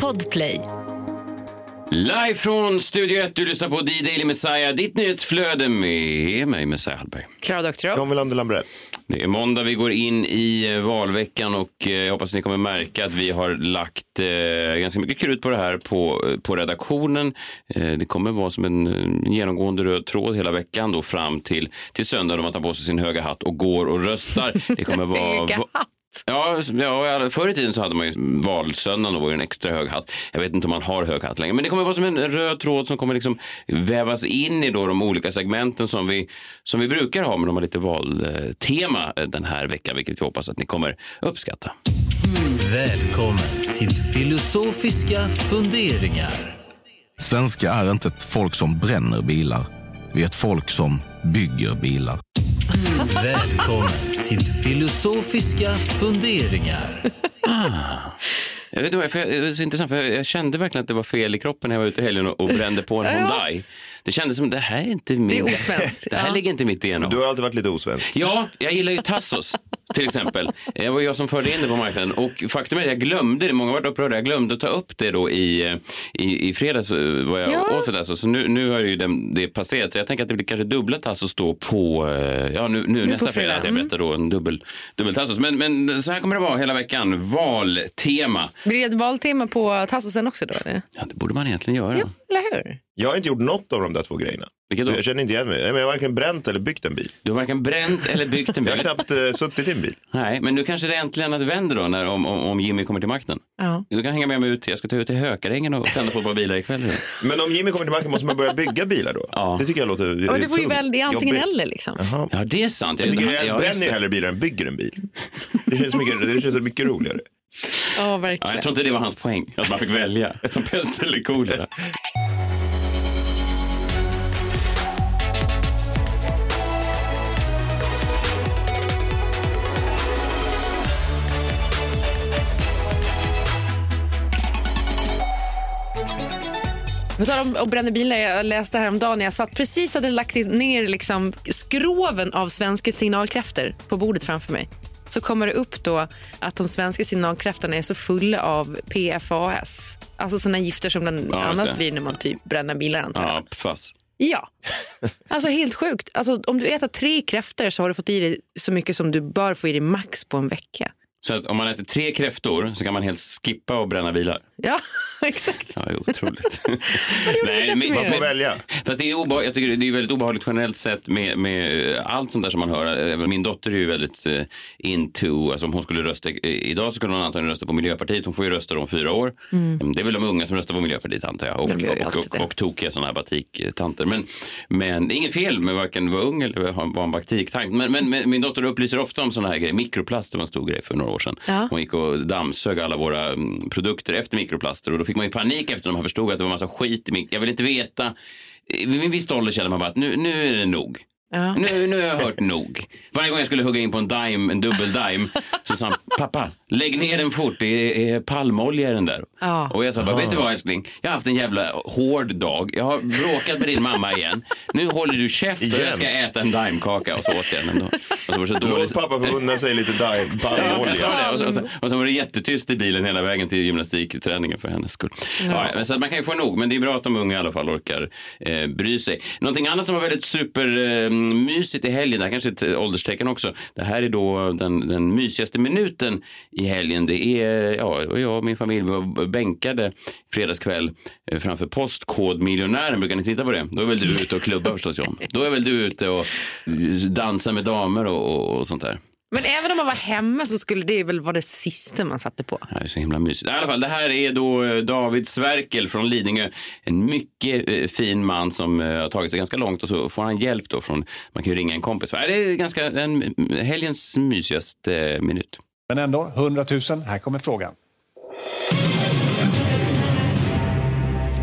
Podplay. Live från Studio 1, du lyssnar på D-Daily Messiah, ditt nyhetsflöde med mig, Messiah Hallberg. Klara Doktorow. John Wilander Lambrell. Det är måndag, vi går in i eh, valveckan och eh, jag hoppas ni kommer märka att vi har lagt eh, ganska mycket krut på det här på, på redaktionen. Eh, det kommer vara som en genomgående röd tråd hela veckan då fram till, till söndag då man tar på sig sin höga hatt och går och röstar. Det kommer vara... Höga hatt. Ja, ja, förr i tiden så hade man ju valsöndagen och var ju en extra hög hatt. Jag vet inte om man har hög hatt längre, men det kommer vara som en röd tråd som kommer liksom vävas in i då de olika segmenten som vi, som vi brukar ha, men de har lite valtema den här veckan, vilket vi hoppas att ni kommer uppskatta. Välkommen till filosofiska funderingar. Svenska är inte ett folk som bränner bilar. Vi är ett folk som bygger bilar. Välkommen till filosofiska funderingar. Jag vet inte, varför jag- det är så intressant, för jag, kände verkligen att det var fel i kroppen när jag var ute i helgen och, och brände på en Hyundai. Det kändes som det här är inte min... Det är osvenskt, Det här ja. ligger inte mitt DNA. Du har alltid varit lite osvensk. Ja, jag gillar ju Tassos till exempel. Det var jag som förde in det på marknaden och faktum är att jag glömde det. Många var upprörda. Jag glömde att ta upp det då i, i, i fredags eh, vad jag Ja. åt för Tassos. Så nu, nu har ju det, det passerat. Så jag tänker att det blir kanske dubbla Tassos då på, eh, ja nu, nu, nästa på fredag. fredag. Att jag Mm. berättar då en dubbel, dubbel Tassos. Men, men så här kommer det vara hela veckan. Valtema. Blir det ett valtema på Tassosen också då? Eller? Ja, det borde man egentligen göra. Ja, eller hur? Jag har inte gjort något av de där två grejerna. Vilket då? Jag känner inte igen mig. Jag har varken bränt eller byggt en bil. Du har varken bränt eller byggt en Jag har bil. knappt uh, suttit i en bil. Nej, men nu kanske det äntligen att det vänder då när, om, om, om Jimmy kommer till makten. Ja. Du kan hänga med mig ut. Jag ska ta ut till Hökarängen och tända på ett par bilar ikväll. Men om Jimmy kommer tillbaka måste man börja bygga bilar då. Ja. Det tycker jag låter Ja, men det får ju väl, det är antingen jobbigt. eller liksom. Jaha. Ja, det är sant. Jag, tycker jag ja, just bränner ju det. hellre bilar än bygger en bil. Det känns mycket, det känns mycket roligare. Ja, Ja, verkligen. jag tror inte det var hans poäng, att man fick välja som pest eller kolera. På tal om att bränna bilar, jag läste häromdagen när jag satt precis hade lagt ner liksom skroven av svenska signalkräfter på bordet framför mig. Så kommer det upp då att de svenska signalkräfterna är så fulla av PFAS. Alltså sådana gifter som bland Ja, annat blir när man typ bränner bilar antar jag. Ja, fast. Ja. Alltså helt sjukt. Alltså, om du äter tre kräftor så har du fått i dig så mycket som du bör få i dig max på en vecka. Så att om man äter tre kräftor så kan man helt skippa och bränna bilar. Ja, exakt. Ja, det är otroligt. mig men. Man får välja. Fast det är, obeha- jag tycker det är väldigt obehagligt generellt sett med, med eh, allt sånt där som man hör. Min dotter är ju väldigt eh, into, alltså om hon skulle rösta idag så kunde hon antagligen rösta på Miljöpartiet. Hon får ju rösta om fyra år. Mm, Det är väl de unga som röstar på Miljöpartiet antar jag. Och, och, och, det. och, tokiga sådana här batiktanter. Men, men det är inget fel med varken vara ung eller vara en batiktant. Men, men, men min dotter upplyser ofta om sådana här grejer. Mikroplaster var en stor grej för några år sedan. Ja. Hon gick och dammsög alla våra mm, produkter efter mikroplaster och då fick man ju panik efter när man förstod att det var massa skit i mik- Jag vill inte veta. Vid en viss ålder känner man bara att nu, nu är det nog. Ja. Nu, nu har jag hört nog. Varje gång jag skulle hugga in på en dime, en dubbel dime, så sa han, pappa, lägg ner den fort, det är, är palmolja i den där. Ja. Och jag sa, bara, vet du vad älskling, jag har haft en jävla hård dag, jag har bråkat med din mamma igen, nu håller du käft och jag ska äta en dimekaka och så åt jag den ändå. Och så var det så dåligt. Låt pappa få unna sig lite Ja, sa palmolja. det. Och, så, och, så, och så var det jättetyst i bilen hela vägen till gymnastikträningen för hennes skull. Ja. men så att man kan ju få nog, men det är bra att de unga i alla fall orkar eh, bry sig. Någonting annat som var väldigt Mysigt i helgen, det här kanske är ett eh, ålderstecken också. Det här är då den, den mysigaste minuten i helgen. Det är, ja, jag och min familj var bänkade fredagskväll eh, framför Postkodmiljonären. Brukar ni titta på det? Då är väl du ute och klubbar förstås John. Då är väl du ute och eh, dansar med damer och, och, och sånt där. Men även om man var hemma så skulle det väl vara det sista man satte på. Det här är så himla mysigt. I alla fall, det här är då eh, David Sverkel från Lidingö. En mycket eh, fin man som eh, har tagit sig ganska långt och så får han hjälp då från, man kan ju ringa en kompis. Det är ganska, en, helgens mysigaste minut. Men ändå, 100 000. Här kommer frågan.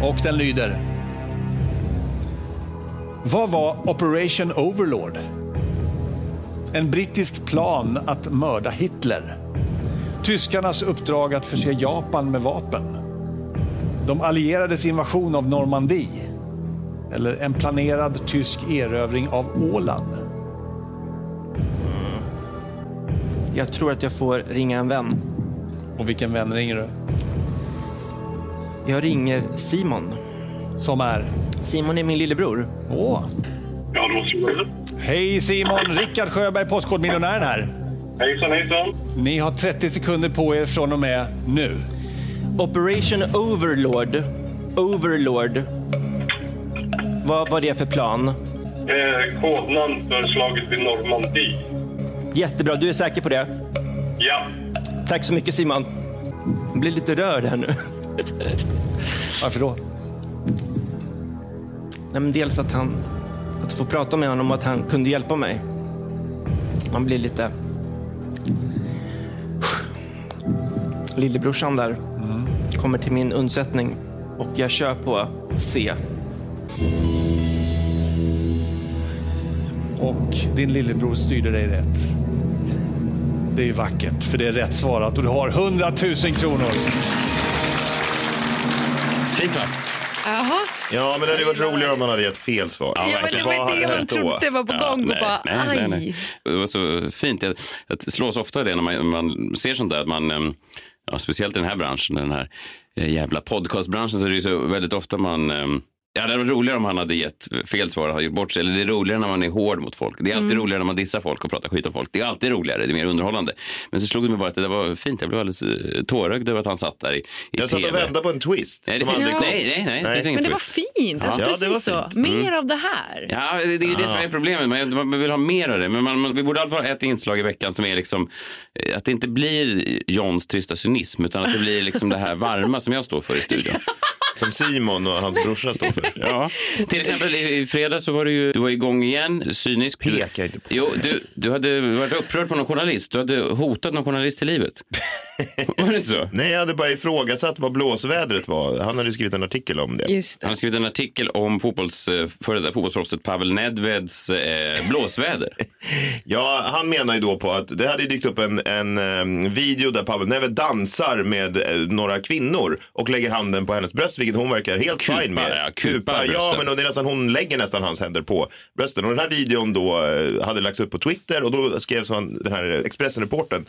Och den lyder. Vad var Operation Overlord? En brittisk plan att mörda Hitler. Tyskarnas uppdrag att förse Japan med vapen. De allierades invasion av Normandie. Eller en planerad tysk erövring av Åland. Jag tror att jag får ringa en vän. Och vilken vän ringer du? Jag ringer Simon. Som är? Simon är min lillebror. Åh. Ja, då måste man Hej Simon! Rickard Sjöberg, Postkodmiljonären här. Hejsan, hejsan. Ni har 30 sekunder på er från och med nu. Operation Overlord. Overlord. Vad var det för plan? Eh, kodnamn för slaget vid Normandie. Jättebra, du är säker på det? Ja. Tack så mycket Simon. Jag blir lite rörd här nu. Varför då? Nej, men dels att han... Att få prata med honom och att han kunde hjälpa mig. Man blir lite... Lillebrorsan där kommer till min undsättning och jag kör på C. Och din lillebror styrde dig rätt. Det är ju vackert, för det är rätt svarat och du har 100 000 kronor. Fint va? Jaha. Ja, men det hade varit roligare om man hade gett fel svar. Ja, men det var det man trodde var på gång och bara nej, nej, nej. aj. Det var så fint. Jag, jag slås ofta det när man, man ser sånt där. Att man, em, ja, speciellt i den här branschen, den här eh, jävla podcastbranschen, så är det ju så väldigt ofta man em, Ja, det varit roligare om han hade gett fel svar och hade gjort bort sig. Eller det är roligare när man är hård mot folk. Det är alltid roligare när man dissar folk och pratar skit om folk. Det är alltid roligare, det är mer underhållande. Men så slog det mig bara att det där var fint. Jag blev alldeles eh, tårögd över att han satt där i, i Jag satt och vände på en twist. Nej, det som kom. nej, nej, nej, det Nej. ingen Men det var fint. Alltså, Ja, det precis var så. fint. Mer av det här. Ja, det det är det som är problemet. Man, man vill ha mer av det. Men man, man, vi borde i alla fall ha ett inslag i veckan som är liksom eh, att det inte blir Johns trista cynism utan att det blir liksom det här varma som jag står för i studion. Som Simon och hans brorsa står för. Ja. Till exempel i, i fredags så var du ju du var igång igen, cynisk. Peka inte på. Jo, du, du hade varit upprörd på någon journalist. Du hade hotat någon journalist till livet. Var det inte så? Nej, jag hade bara ifrågasatt vad blåsvädret var. Han hade skrivit en artikel om det. Just Han det. har skrivit en artikel om fotbolls, eh, före detta fotbollsproffset Pavel Nedveds eh, blåsväder. Ja, han menar ju då på att det hade dykt upp en, en em, video där Pavel Nedved dansar med eh, några kvinnor och lägger handen på hennes bröst, vilket hon verkar helt fine med. ja, kupar ja, men det är nästan, hon lägger nästan hans händer på brösten. Och den här videon då eh, hade lagts upp på Twitter och då skrev han, den här Expressen-reporten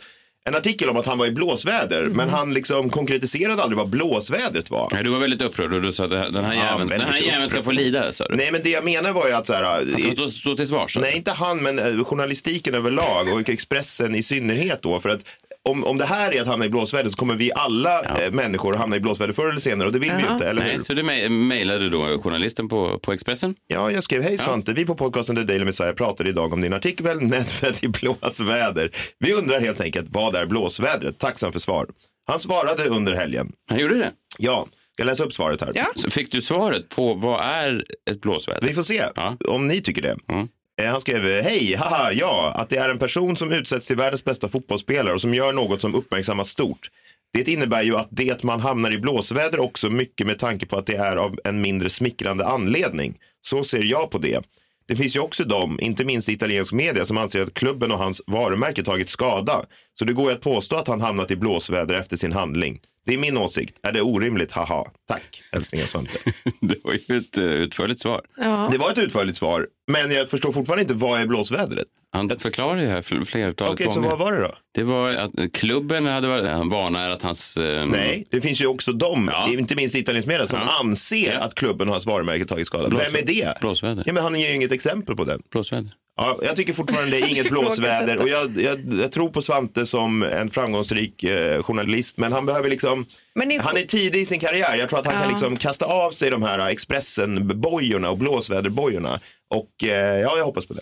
en artikel om att han var i blåsväder, Mm. men han liksom konkretiserade aldrig vad blåsvädret var. Nej, du var väldigt upprörd och du sa att här- den här Ja, jäveln, den här väldigt jäveln ska få lida. Sa du. Nej, men det jag menar var ju att så här, Han ska stå, stå till svars. Nej, inte han, men eh, journalistiken överlag och Expressen i synnerhet då. För att om, om det här är att hamna i blåsväder så kommer vi alla eh, människor hamna i blåsväder förr eller senare och det vill vi ju inte, eller Nej, hur? så du mej- mejlade då journalisten på, på Expressen? Ja, jag skrev hej Svante, vi på podcasten The Daily Messiah pratade idag om din artikel Nätväder i blåsväder. Vi undrar helt enkelt, vad är blåsvädret? Tacksam för svar. Han svarade under helgen. Han gjorde det? Ja, jag läser upp svaret här. Ja. Så fick du svaret på vad är ett blåsväder? Vi får se Ja. om ni tycker det. Mm. Eh, Han skrev, hej, haha, ja, att det är en person som utsätts till världens bästa fotbollsspelare och som gör något som uppmärksammas stort. Det innebär ju att det man hamnar i blåsväder också mycket med tanke på att det är av en mindre smickrande anledning. Så ser jag på det. Det finns ju också de, inte minst i italiensk media, som anser att klubben och hans varumärke tagit skada. Så det går ju att påstå att han hamnat i blåsväder efter sin handling. Det är min åsikt. Är det orimligt? Haha. Tack, älsklingar Svante. Det var ju ett eh, utförligt svar. Ja. Det var ett utförligt svar, men jag förstår fortfarande inte vad är blåsvädret. Han förklarar ju här fl- flertalet Okej, så gånger. vad var det då? Det var att klubben hade varit, han varnar att hans... Eh, Nej, det finns ju också de, Ja. inte minst italiensk media, som Ja. anser Ja. att klubben och hans varumärke tagit skada. Blås- Vem är det? Blåsväder. Ja, men han ger ju inget exempel på det. Blåsväder. Ja, jag tycker fortfarande det är inget blåsväder och jag, jag, jag tror på Svante som en framgångsrik eh, journalist men han behöver liksom, är- han är tidig i sin karriär. Jag tror att han kan Ja. liksom kasta av sig de här Expressen-bojorna och blåsväderbojorna och eh, ja, jag hoppas på det.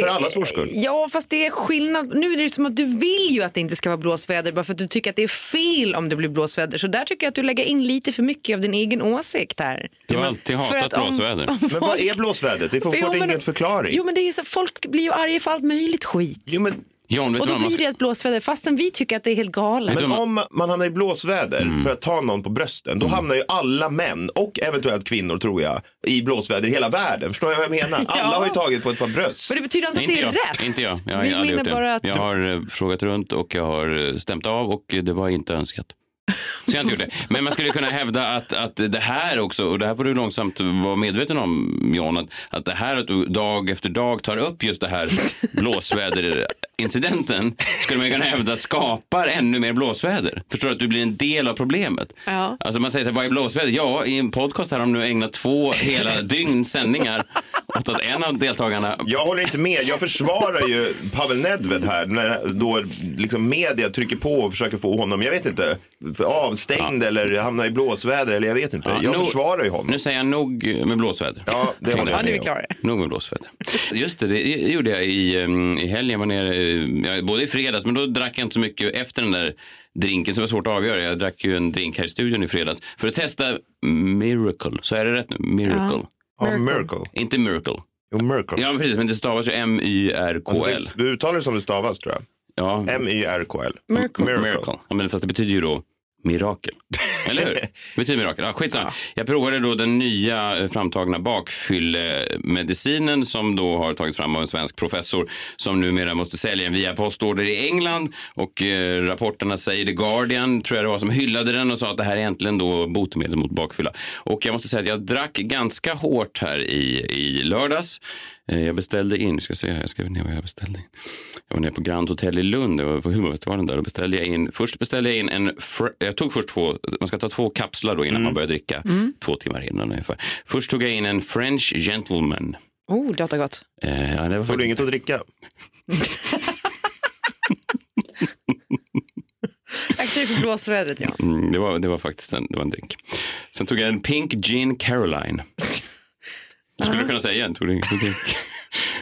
För allas vår skull. Ja, fast det är skillnad. Nu är det som att du vill ju att det inte ska vara blåsväder bara för att du tycker att det är fel om det blir blåsväder. Så där tycker jag att du lägger in lite för mycket av din egen åsikt här. Du har alltid hatat om- blåsväder. om Men vad folk- är blåsvädret? Det får Jo, fortfarande men- ingen förklaring. Jo, men det är så, folk blir ju arga för allt möjligt skit. Jo, men John, vet Och du då man blir ska... det ett blåsväder fastän vi tycker att det är helt galet. Men om man hamnar i blåsväder Mm. för att ta någon på brösten, då hamnar ju alla män och eventuellt kvinnor tror jag i blåsväder i hela världen. Förstår jag vad jag menar? Alla har ju tagit på ett par bröst. Men det betyder inte att Inte det är jag. rätt. Inte jag. Jag har vi aldrig menar gjort det. att... Jag har eh, frågat runt och jag har eh, stämt av och det var inte önskat. Så jag inte gjort det. Men man skulle kunna hävda att, att det här också, och det här får du långsamt vara medveten om John, att, att det här att du dag efter dag tar upp just det här blåsväderincidenten skulle man kunna hävda skapar ännu mer blåsväder. Förstår du att du blir en del av problemet? Ja. Alltså man säger så här, vad är blåsväder? Ja, i en podcast här har de nu ägnat två hela dygn sändningar åt att en av deltagarna Jag håller inte med. Jag försvarar ju Pavel Nedved här. När då liksom media trycker på och försöker få honom, jag vet inte, avstängd eller hamnar i blåsväder eller jag vet inte. Ja, jag nog- försvarar ju honom. Nu säger jag nog med blåsväder. Ja, det håller Ja, jag nu är vi med om. Nog med blåsväder. Just det, det gjorde jag i, i helgen. Var nere, eh, både i fredags, men då drack jag inte så mycket efter den där drinken som var svårt att avgöra. Jag drack ju en drink här i studion i fredags för att testa Miracle. Så är det rätt nu? Miracle. Ja, Miracle. Inte Miracle. Jo, Miracle. Ja, precis, men det stavas ju Alltså, M-Y-R-K-L. det, du uttalar det som det stavas tror jag. Ja, M-Y-R-K-L. Miracle. Miracle. Ja, men fast det betyder ju då mirakel. Eller hur? Betyder mirakel. Ja, skitsamma. Jag provade då den nya eh, framtagna bakfyllemedicinen som då har tagits fram av en svensk professor som numera måste sälja den via postorder i England. Och eh, rapporterna säger The Guardian, tror jag det var, som hyllade den och sa att det här är egentligen då botemedel mot bakfylla. Och jag måste säga att jag drack ganska hårt här i, i lördags. Eh, Jag beställde in, ska se här, jag skrev ner vad jag beställde in. Jag var nere på Grand Hotel i Lund, jag var på humorfestivalen där. Då beställde jag in, först beställde jag in en, fr- jag tog först två, man ska ta två kapslar då innan man börjar dricka, två timmar innan ungefär. Först tog jag in en French Gentleman. Oh, det låter gott. Eh, ja, det var Får du inget att dricka? Aktiv för blåsvädret, ja. mm, det, var, det var faktiskt en, det var en drink. Sen tog jag en Pink Gin Caroline. Jag skulle kunna säga igen, tog du ingen?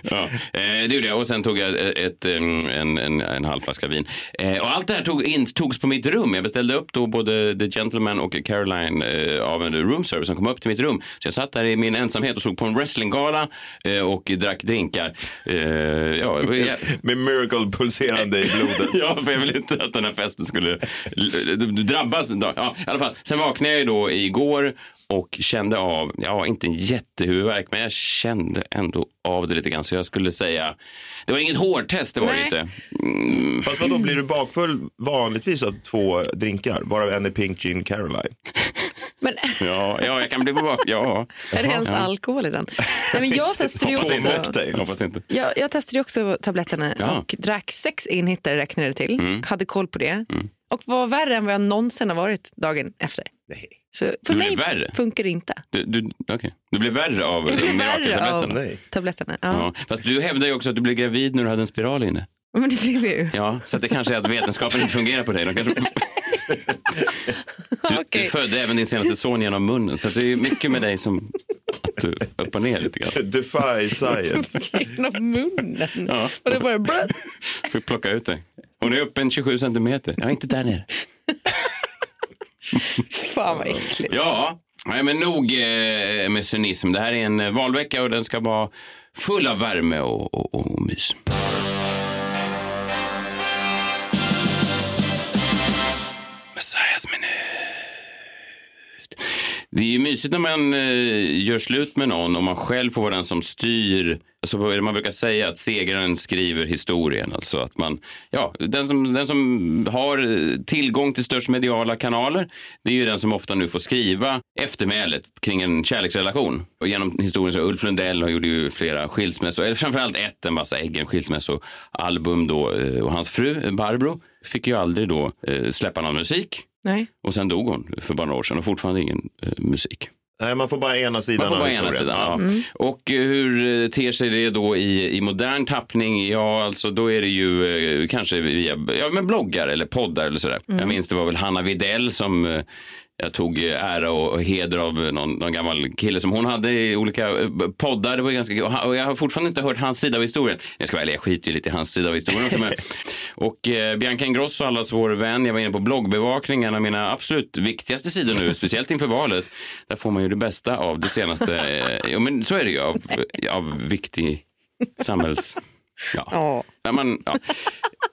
Ja, eh, det gjorde jag. Och sen tog jag ett, ett, em, en, en, en halv flaska vin. Eh, och allt det här tog in, togs på mitt rum. Jag beställde upp då både The Gentleman och Caroline eh, av en room service som kom upp till mitt rum. Så jag satt där i min ensamhet och såg på en wrestlinggala eh, och drack drinkar. Eh, ja, jag, Med Miracle pulserande i blodet. Ja, för jag vill inte att den här festen skulle drabbas. Ja, i alla fall. Sen vaknade jag ju då igår och kände av, ja, inte en jättehuvudvärk, men jag kände ändå av det lite grann. Så jag skulle säga, det var inget hårdtest, det var Nej. inte. Fast vadå, blir du bakfull vanligtvis av två drinkar? Varav en är Pink Gin Caroline. Men Ja, ja jag kan bli på bak. Ja, är det ens alkohol i den? Nej, men jag testade ju också... mocktails. hoppas inte. Jag, jag testade ju också tabletterna Ja. och drack sex enheter räknade det till. Hade koll på det. Och var värre än vad jag någonsin har varit dagen efter. Nej. Så för Du mig värre? funkar det inte. Du, du, okay. du blev värre av Jag mirakeltabletterna. tabletterna. Ja. Ja. Fast du hävdar ju också att du blev gravid när du hade en spiral inne. Men det blev jag ju. Ja, så att det kanske är att vetenskapen inte fungerar på dig. De kanske... Du, Okej. du födde även din senaste son genom munnen, så att det är mycket med dig som att du är upp och ner lite grann. Defy science. Genom munnen. Ja. Och det bara... Får plocka ut dig. Hon är uppe en 27 centimeter. Ja, inte där nere. Fan vad äckligt. Ja, nej, men nog eh, med cynism. Det här är en eh, valvecka och den ska vara full av värme och, och, och mys. Messiahs minut. Det är ju mysigt när man eh, gör slut med någon och man själv får vara den som styr. Det man brukar säga att segraren skriver historien. Alltså att man, ja, den som, den som har tillgång till störst mediala kanaler, det är ju den som ofta nu får skriva eftermälet kring en kärleksrelation. Och genom historien så Ulf Lundell har gjort ju flera skilsmässor, eller framförallt ett, en massa äggen skilsmässoalbum då. eh, Och hans fru Barbro fick ju aldrig då eh, släppa någon musik. Nej. Och sen dog hon för bara några år sedan och fortfarande ingen eh, musik. Nej, man får bara ena sidan Man får av bara ena historien. sidan. Ja. Och eh, hur eh, ter sig det då i, i modern tappning? Ja, alltså då är det ju eh, kanske via ja, men bloggar eller poddar eller sådär. Jag minns det var väl Hanna Videll som jag tog eh, ära och, heder av någon, någon gammal kille som hon hade i olika eh, poddar. Det var ganska, och, han- och jag har fortfarande inte hört hans sida av historien. Jag ska vara ärlig, jag skiter ju lite i hans sida av historien. också, och eh, Bianca Ingrosso, allas vår vän, jag var inne på bloggbevakning, en av mina absolut viktigaste sidor nu, speciellt inför valet. Där får man ju det bästa av det senaste, eh, ja, men så är det ju, av, av viktig samhälls... Ja. Ja. Ja, man, ja.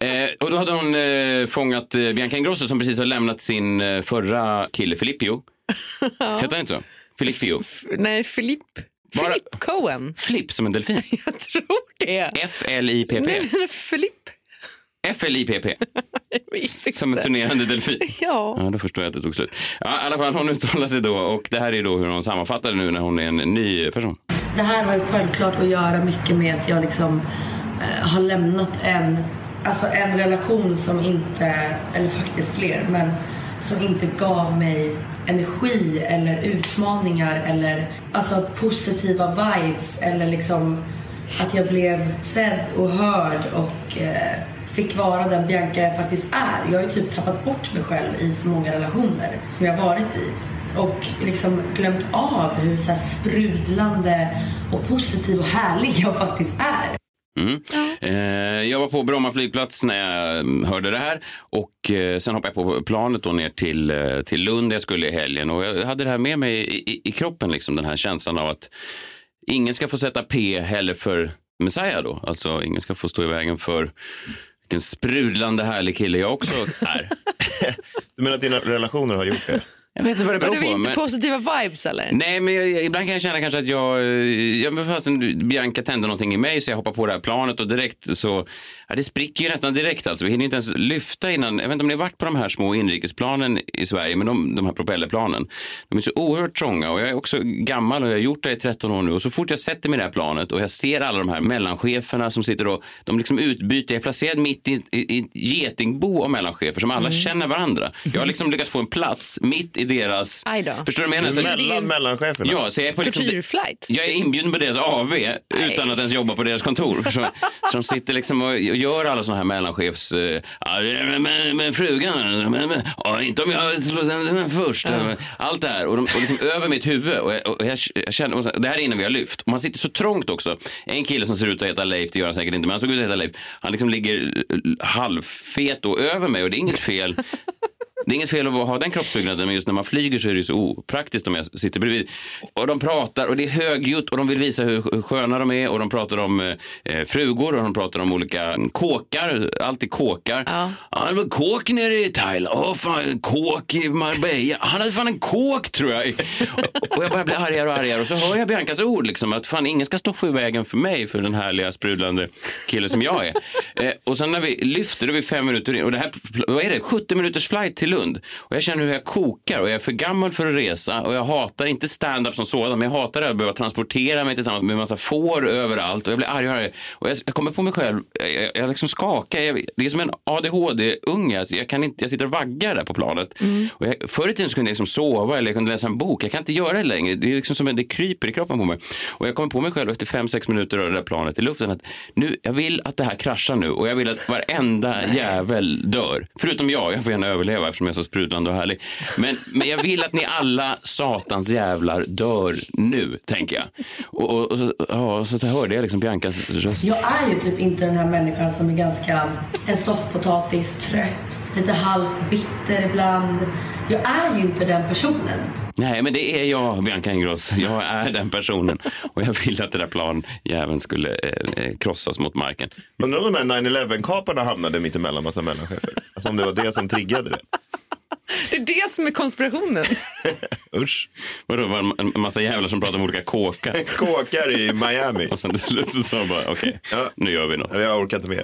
Eh, och då hade hon eh, fångat eh, Bianca Ingrosso som precis har lämnat sin eh, förra kille Filippio. Heter han inte så? Filippio. Nej, Filipp. Bara- Filipp Cohen. Flipp som en delfin. Jag tror det. F-L-I-P-P. Men Filipp. F-L-I-P-P. Som en turnerande delfin. Ja. Ja, då förstår jag att det tog slut. Ja, I alla fall, hon uttalar sig då och det här är då hur hon sammanfattar det nu när hon är en ny person. Det här har ju självklart att göra mycket med att jag liksom eh, har lämnat en, alltså en relation som inte, eller faktiskt fler, men som inte gav mig energi eller utmaningar eller alltså positiva vibes eller liksom att jag blev sedd och hörd och eh, fick vara den Bianca jag faktiskt är. Jag har ju typ tappat bort mig själv i så många relationer som jag varit i och liksom glömt av hur så här sprudlande och positiv och härlig jag faktiskt är. Mm. Eh, jag var på Bromma flygplats när jag mm, hörde det här och eh, sen hoppade jag på planet då ner till, eh, till Lund där jag skulle i helgen och jag hade det här med mig i, i, i kroppen, liksom, den här känslan av att ingen ska få sätta P heller för Messiah då, alltså ingen ska få stå i vägen för vilken sprudlande härlig kille jag också är. Du menar att dina relationer har gjort det? Jag vet inte vad det beror Var det på. inte men- positiva vibes eller? Nej, men jag, ibland kan jag känna kanske att jag, eh, jag men fasen, Bianca tände någonting i mig så jag hoppar på det här planet och direkt så, ja, det spricker ju nästan direkt alltså. Vi hinner inte ens lyfta innan, jag vet inte om ni har varit på de här små inrikesplanen i Sverige, men de, de här propellerplanen, de är så oerhört trånga och jag är också gammal och jag har gjort det i 13 år nu och så fort jag sätter mig i det här planet och jag ser alla de här mellancheferna som sitter och de liksom utbyter, jag är placerad mitt i, i, i ett getingbo av mellanchefer som alla känner varandra. Jag har liksom lyckats få en plats mitt i deras, Aj då. förstår du vad jag menar? Så- Mellan mellancheferna? Ja, så jag är på liksom, Tortyrflight? jag är inbjuden på deras AV utan att ens jobba på deras kontor. Så, så de sitter liksom och gör alla såna här mellanchefs... eh, Ja, men, men, men frugan, men, men, ja, inte om jag slår sönder den först. Allt det här och, de, och liksom över mitt huvud. Och jag, och jag, jag känner, och så, det här är innan vi har lyft. Och man sitter så trångt också. En kille som ser ut att heta Leif, det gör han säkert inte, men han såg ut att heta Leif. Han liksom ligger eh, halvfet och över mig och det är inget fel. Det är inget fel att ha den kroppsbyggnaden, men just när man flyger så är det så opraktiskt om jag sitter bredvid. Och de pratar och det är högljutt och de vill visa hur sköna de är och de pratar om eh, frugor och de pratar om olika kåkar, alltid kåkar. Ja. det var kåk nere i Thailand. Åh fan, kåk i Marbella. Han hade fan en kåk tror jag. och jag börjar bli argare och argare och så hör jag Biancas ord liksom att fan ingen ska stå i vägen för mig, för den härliga sprudlande kille som jag är. Eh, och sen när vi lyfter, då är vi fem minuter in och det här, vad är det, 70 minuters flight till Lund. Och jag känner hur jag kokar och jag är för gammal för att resa och jag hatar inte stand-up som sådan, men jag hatar det att behöva transportera mig tillsammans med en massa får överallt och jag blir arg och arg. Och jag, jag kommer på mig själv, jag, jag liksom skakar, jag, det är som en ADHD-unge, jag, kan inte, jag sitter och vaggar där på planet. Och jag, förr i tiden kunde jag liksom sova eller jag kunde läsa en bok, jag kan inte göra det längre, det är liksom som en, det kryper i kroppen på mig. Och jag kommer på mig själv efter fem sex minuter av det där planet i luften att nu, jag vill att det här kraschar nu och jag vill att varenda jävel dör. Förutom jag, jag får gärna överleva eftersom som är så sprudlande och härlig. Men, men jag vill att ni alla satans jävlar dör nu, tänker jag. Och, och, och, ja, och så hörde jag liksom Biancas röst. Jag är ju typ inte den här människan som är ganska en soffpotatis, trött, lite halvt bitter ibland. Jag är ju inte den personen. Nej, men det är jag, Bianca Ingrosso. Jag är den personen. Och jag vill att det där plan jäveln skulle eh, eh, krossas mot marken. Undrar om de här 9-11-kaparna hamnade mitt emellan massa mellanchefer? Alltså om det var det som triggade det. Det är det som är konspirationen. Usch. Vadå, var en massa jävlar som pratar om olika kåkar? Kåkar i Miami. Och sen till slut så sa bara, okej, Ja. nu gör vi något. Jag orkar inte med.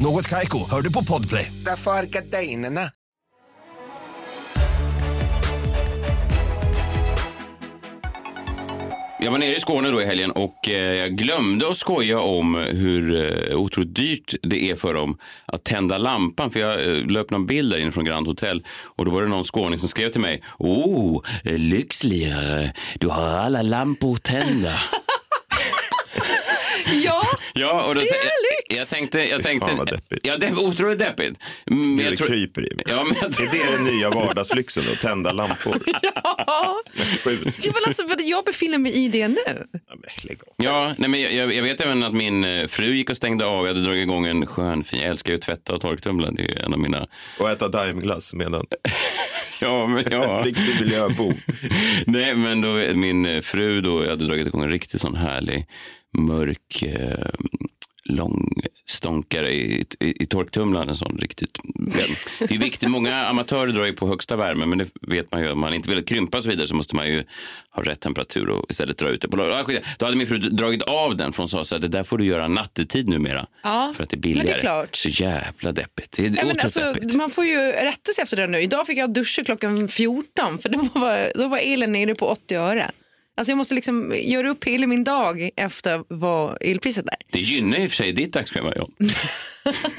Något Kaiko, hör du på Podplay. Därför är gardinerna. Jag var nere i Skåne då i helgen och eh, jag glömde att skoja om hur eh, otroligt dyrt det är för dem att tända lampan. För jag eh, upp någon bild där inne från Grand Hotel och då var det någon skåning som skrev till mig. Oh, lyxlirare, du har alla lampor tända. ja, Ja, och då, det är Jag tänkte... Jag tänkte fan vad deppigt. ja, det är otroligt deppigt. Det jag tror- kryper i mig. Ja, men jag tror- Är det den nya vardagslyxen då? Tända lampor? Ja. Men alltså, jag befinner mig i det nu. Ja, men lägg av. Ja, nej, men jag, jag vet även att min eh, fru gick och stängde av. Jag hade dragit igång en skön fin... Jag älskar ju att tvätta och torktumla. Det är ju en av mina... Och äta daimglass medan. Ja, men ja. Riktig miljöbov. Nej, men då min eh, fru då, jag hade dragit igång en riktigt sån härlig mörk eh, långstånkare i, i, i torktumlaren. En sån riktigt. Det är viktigt. Många amatörer drar ju på högsta värme, men det vet man ju. Om man inte vill krympa och så vidare så måste man ju ha rätt temperatur och istället dra ut det. På, Ah, skit. då hade min fru dragit av den för hon sa så här, det där får du göra nattetid numera. Ja, För att det är men det är billigare. klart. Så jävla deppigt. Det är Ja, men alltså, deppigt. man får ju rätta sig efter det nu. Idag fick jag duscha klockan 14 för då var, då var elen nere på 80 öre. Alltså jag måste liksom göra upp hela min dag efter vad elpriset är. Det gynnar ju i och för sig ditt dagsschema, John.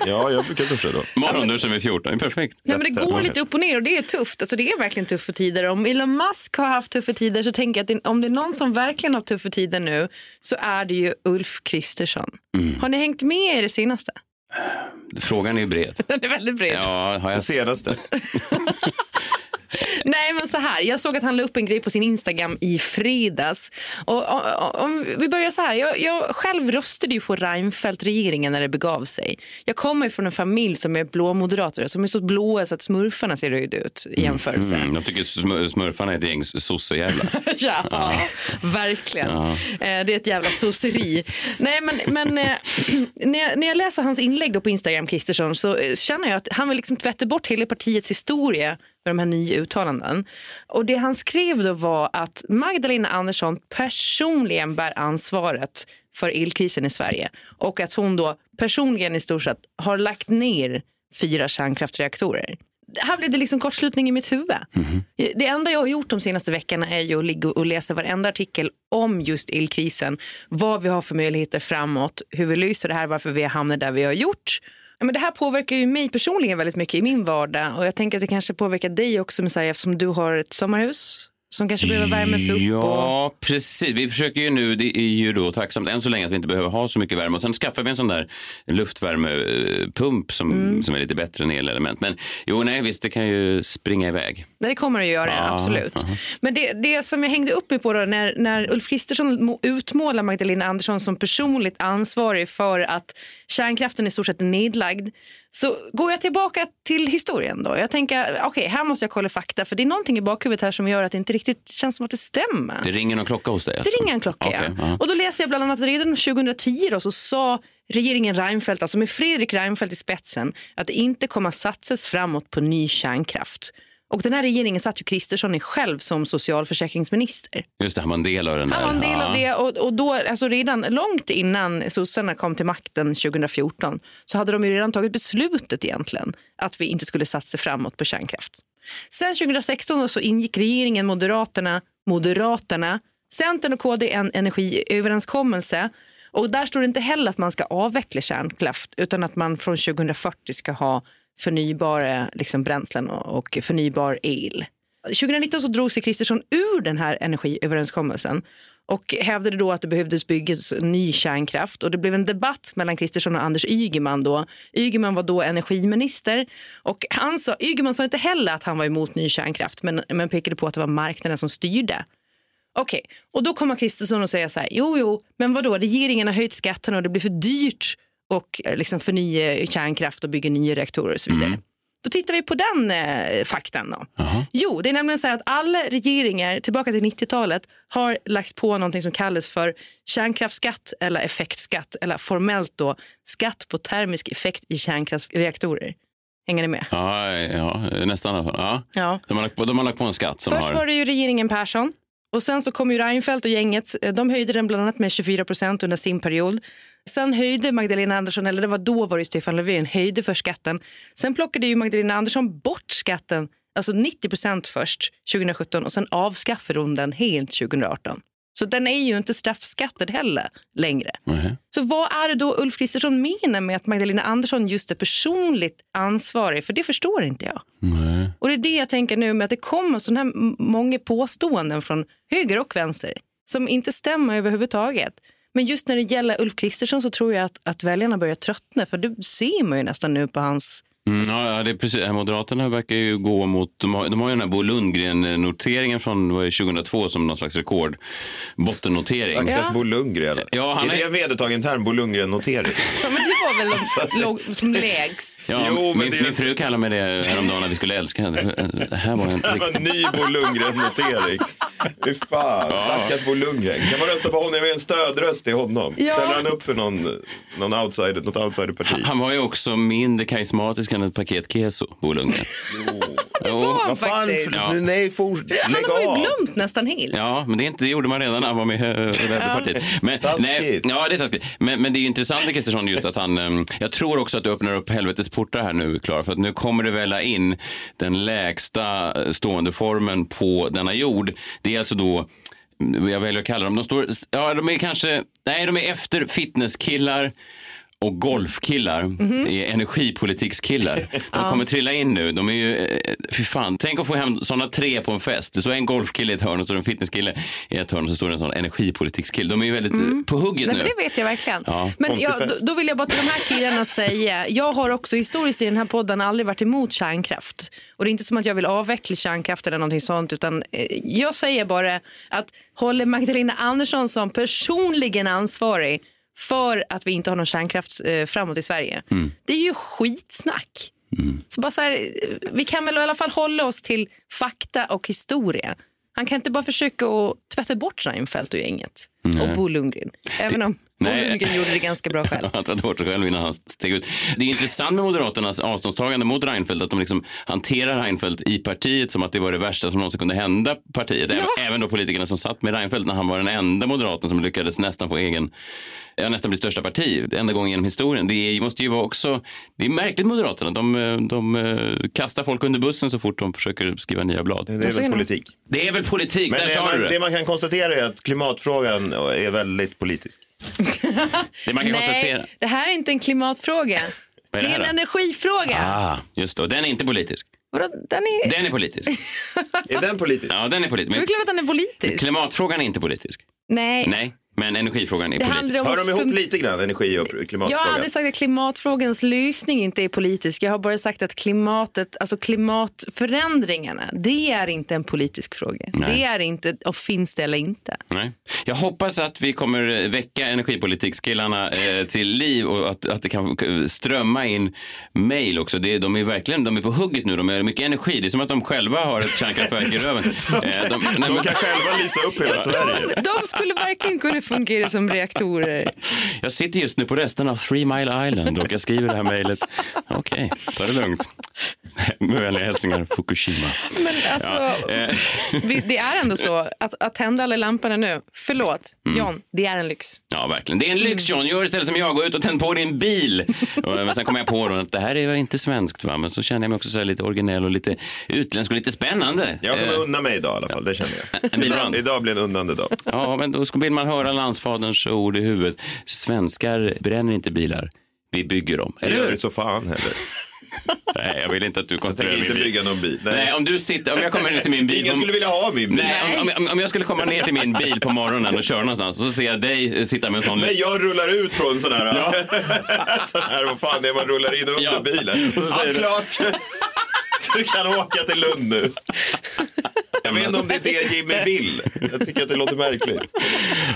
Ja, jag brukar duscha då. Morgonduschen vid 14, det är perfekt. Nej, men det går lite upp och ner och det är tufft. Alltså det är verkligen tuffa tider. Om Elon Musk har haft tuffa tider så tänker jag att det, om det är någon som verkligen har tuffa tider nu så är det ju Ulf Kristersson. Har ni hängt med i det senaste? Frågan är ju bred. Den är väldigt bred. Ja, har Den jag senaste. Nej men så här, jag såg att han la upp en grej på sin Instagram i fredags. Och, om vi börjar så här, jag, jag själv röstade ju på Reinfeldt-regeringen när det begav sig. Jag kommer från en familj som är blåmoderater, som är så blåa så att smurfarna ser röda ut i jämförelse. Mm, jag tycker smur- smurfarna är ett gäng sossejävlar. Ja, verkligen. Eh, Det är ett jävla sosseri. Nej, men, men eh, när, jag, när jag läser hans inlägg på Instagram, Kristersson, så eh, känner jag att han vill liksom tvätta bort hela partiets historia med de här nya uttalanden. Och det han skrev då var att Magdalena Andersson personligen bär ansvaret för elkrisen i Sverige och att hon då personligen i stort sett har lagt ner fyra kärnkraftreaktorer. Här blev det liksom kortslutning i mitt huvud. Det enda jag har gjort de senaste veckorna är ju att ligga och läsa varenda artikel om just elkrisen. Vad vi har för möjligheter framåt, hur vi löser det här, varför vi har hamnat där vi har gjort. Ja, men det här påverkar ju mig personligen väldigt mycket i min vardag och jag tänker att det kanske påverkar dig också Messiah eftersom du har ett sommarhus som kanske behöver värmas upp. Och... Ja, precis. Vi försöker ju nu, det är ju då tacksamt än så länge att vi inte behöver ha så mycket värme. Och sen skaffar vi en sån där luftvärmepump som, Mm. som är lite bättre än elelement. Men jo, nej, visst, det kan ju springa iväg. Nej, det kommer det att göra, Ja, absolut. ja. Men det, det som jag hängde upp mig på då, när, när Ulf Kristersson utmålar Magdalena Andersson som personligt ansvarig för att kärnkraften i stort sett är nedlagd, så går jag tillbaka till historien då. Jag tänker, okej, här måste jag kolla fakta, för det är någonting i bakhuvudet här som gör att det inte riktigt känns som att det stämmer. Det ringer någon klocka hos dig? Det alltså? ringer en klocka, ja. ja. Och då läser jag bland annat redan 2010 då, så sa regeringen Reinfeldt, alltså med Fredrik Reinfeldt i spetsen, att det inte kommer att satsas framåt på ny kärnkraft. Och den här regeringen satt ju Kristersson i själv som socialförsäkringsminister. Just det, han var en del av den där. Han var en del av det och, och då, alltså redan långt innan sossarna kom till makten 2014 så hade de ju redan tagit beslutet egentligen att vi inte skulle satsa framåt på kärnkraft. Sen 2016 då så ingick regeringen Moderaterna, Moderaterna, Centern och KD en energiöverenskommelse och där står det inte heller att man ska avveckla kärnkraft utan att man från 2040 ska ha förnybara liksom, bränslen och, och förnybar el. 2019 så drog sig Kristersson ur den här energiöverenskommelsen och hävdade då att det behövdes byggas ny kärnkraft. Och det blev en debatt mellan Kristersson och Anders Ygeman då. Ygeman var då energiminister och han sa, Ygeman sa inte heller att han var emot ny kärnkraft men, men pekade på att det var marknaden som styrde. Okej, och då kommer Kristersson och säger så här, jo, jo, men vadå, regeringen har höjt skatterna och det blir för dyrt och eh, liksom förnya kärnkraft och bygga nya reaktorer och så vidare. Då tittar vi på den eh, faktan. Då. Jo, det är nämligen så här att alla regeringar tillbaka till 90-talet har lagt på någonting som kallas för kärnkraftsskatt eller effektskatt eller formellt då skatt på termisk effekt i kärnkraftsreaktorer. Hänger ni med? Ja, ja, nästan i alla fall. Ja. Ja. De, har de har lagt på en skatt som Först har... var det ju regeringen Persson och sen så kom ju Reinfeldt och gänget. De höjde den bland annat med 24 procent under sin period. Sen höjde Magdalena Andersson, eller det var då var det Stefan Löfven, höjde för skatten. Sen plockade ju Magdalena Andersson bort skatten, alltså 90 procent först 2017 och sen avskaffade hon den helt 2018. Så den är ju inte straffskattad heller längre. Mhm. Så vad är det då Ulf Kristersson menar med att Magdalena Andersson just är personligt ansvarig? För det förstår inte jag. Nej. Och det är det jag tänker nu med att det kommer sådana här många påståenden från höger och vänster som inte stämmer överhuvudtaget. Men just när det gäller Ulf Kristersson så tror jag att, att väljarna börjar tröttna för det ser man ju nästan nu på hans Mm, ja, ja, det är precis. Moderaterna verkar ju gå mot... De har, de har ju den här Bo Lundgren-noteringen från vad är det, 2002 som någon slags rekord. Bottennotering. Ja. Bo Lundgren. Ja, han är det en vedertagen term, Bo Lundgren-notering? Ja, men det var väl låg, som lägst. Ja, Jo, men min, det- min fru kallade mig det häromdagen att vi skulle älska henne. Det här var en Det var en ny Bo Lundgren-notering. Fy fan, stackars Bo Lundgren. Kan man rösta på honom? Jag är en stödröst till honom. Ja. Ställer han upp för någon, någon outsider, något outsiderparti? Han var ju också mindre karismatisk än ett paket keso, Bo Lundgren. Det var han Vad fan, faktiskt. Ja. nej, for, Han lägg har man av. ju glömt nästan helt. Ja, men det, är inte, det gjorde man redan när han var med eh, och ledde partiet. Men, Taskigt. nej, ja, det är taskigt. Men, men det är ju intressant med Kristersson just att han, ehm, jag tror också att du öppnar upp helvetets portar här nu, Klara, för att nu kommer det välla in den lägsta eh, stående formen på denna jord. Det är alltså då mm, jag väljer att kalla dem, de står, ja de är kanske, nej de är efter fitnesskillar och golfkillar, är energipolitikskillar. De kommer trilla in nu. De är ju, eh, fy fan, tänk att få hem sådana tre på en fest. Det står en golfkille i ett hörn och så en fitnesskille i ett hörn och så står det en sån energipolitikskille. De är ju väldigt eh, på hugget Nej, nu. men det vet jag verkligen. Ja, men jag, då vill jag bara till de här killarna säga, jag har också historiskt i den här podden aldrig varit emot kärnkraft. Och det är inte som att jag vill avveckla kärnkraft eller någonting sånt, utan eh, jag säger bara att håller Magdalena Andersson som personligen ansvarig för att vi inte har någon kärnkraft eh, framåt i Sverige. Det är ju skitsnack. Så bara så här, eh, vi kan väl i alla fall hålla oss till fakta och historia. Han kan inte bara försöka att tvätta bort Reinfeldt och gänget. Och Bo Lundgren. Även om Lundgren gjorde det ganska bra själv. Han tog bort det själv innan han steg ut. Det är intressant med Moderaternas avståndstagande mot Reinfeldt att de liksom hanterar Reinfeldt i partiet som att det var det värsta som någonsin kunde hända partiet. Även, även då politikerna som satt med Reinfeldt när han var den enda moderaten som lyckades nästan få egen, ja, nästan bli största parti. Enda gången genom historien. Det är, måste ju vara också, det är märkligt Moderaterna. De, eh, de eh, kastar folk under bussen så fort de försöker skriva nya blad. Det är väl politik. Det är väl politik, Men där det sa man, du det det. man kan konstatera är att klimatfrågan är väldigt politisk. Det man kan konstatera. Nej, det här är inte en klimatfråga. Vad Det är är det en då? energifråga. Ah, just det. Och Den är inte politisk. Vadå, Den är... Den är politisk. Är den politisk? Ja, den är politisk. Det är Men klart att den är politisk. klimatfrågan är inte politisk. Nej. Nej, men energifrågan är Det politisk. handlar om Hör de ihop lite grann, energi och Jag har klimatfrågan? aldrig sagt att klimatfrågans lösning inte är politisk. Jag har bara sagt att klimatet, alltså klimatförändringarna, det är inte en politisk fråga. Nej. Det är inte, och finns det eller inte. Nej. Jag hoppas att vi kommer väcka energipolitikskillarna eh, till liv och att, att det kan strömma in mejl också. Det, de är verkligen de är på hugget nu. De har mycket energi. Det är som att de själva har ett kärnkraftverk i röven. Eh, de, nej, De men- kan själva lysa upp hela Sverige. De skulle verkligen kunna fungera som reaktorer. Jag sitter just nu på resten av Three Mile Island och jag skriver det här mejlet. Okej, ta det lugnt. Med vänliga hälsningar, Fukushima. Men alltså, Ja, eh. vi, det är ändå så att, att tända alla lamporna nu, förlåt Mm. John, det är en lyx. Ja, verkligen. Det är en lyx, John. Gör istället som jag. Gå ut och tänd på din bil. Och, Men sen kom jag på då att det här är inte svenskt, va? men så känner jag mig också så här lite originell och lite utländsk och lite spännande. Jag kommer Eh, unna mig idag i alla fall, det känner jag. Idag, idag blir en unnande dag. Ja, men då ska- vill man höra landsfaderns ord i huvudet. Svenskar bränner inte bilar. Vi bygger dem. Eller gör hur? det så fan heller. Nej, jag vill inte att du Jag konstruerar tänker min inte bil. bygga någon bil. Nej. Nej. om du sitter, om jag kommer ner till min bil. Ingen skulle vilja ha min bil. Nej, om, om, om jag skulle komma ner till min bil på morgonen och köra någonstans och så ser jag dig eh, sitta med en sån... Nej, jag rullar ut från sån här, sån här vad fan det är man rullar in under Ja. bilen. Och så säger Allt du- klart. Du kan åka till Lund nu. Jag vet inte om det är det Jimmy vill. Jag tycker att det låter märkligt.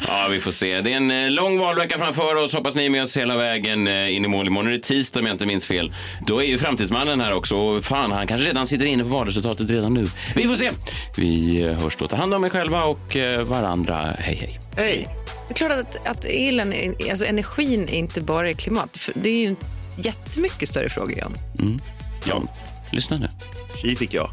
Ja, vi får se. Det är en eh, lång valvecka framför oss. Hoppas ni är med oss hela vägen eh, in i mål. Imorgon är det tisdag om jag inte minns fel. Då är ju framtidsmannen här också. Och fan, han kanske redan sitter inne på valresultatet redan nu. Vi får se. Vi eh, hörs då. Ta hand om er själva och varandra. Hej, hej. Hej! Det är klart att, att elen, alltså energin är inte bara är klimat. För Det är ju en jättemycket större fråga, John. Ja, lyssna nu. Tji fick jag.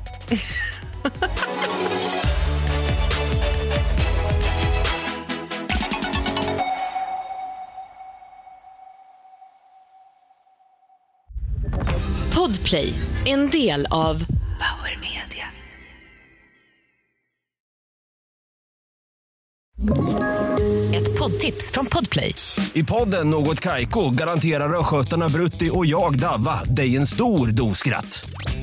Podplay, en del av Power Media. Ett poddtips från Podplay. I podden Något Kaiko garanterar östgötarna Brutti och jag, Davva, dig en stor dos skratt.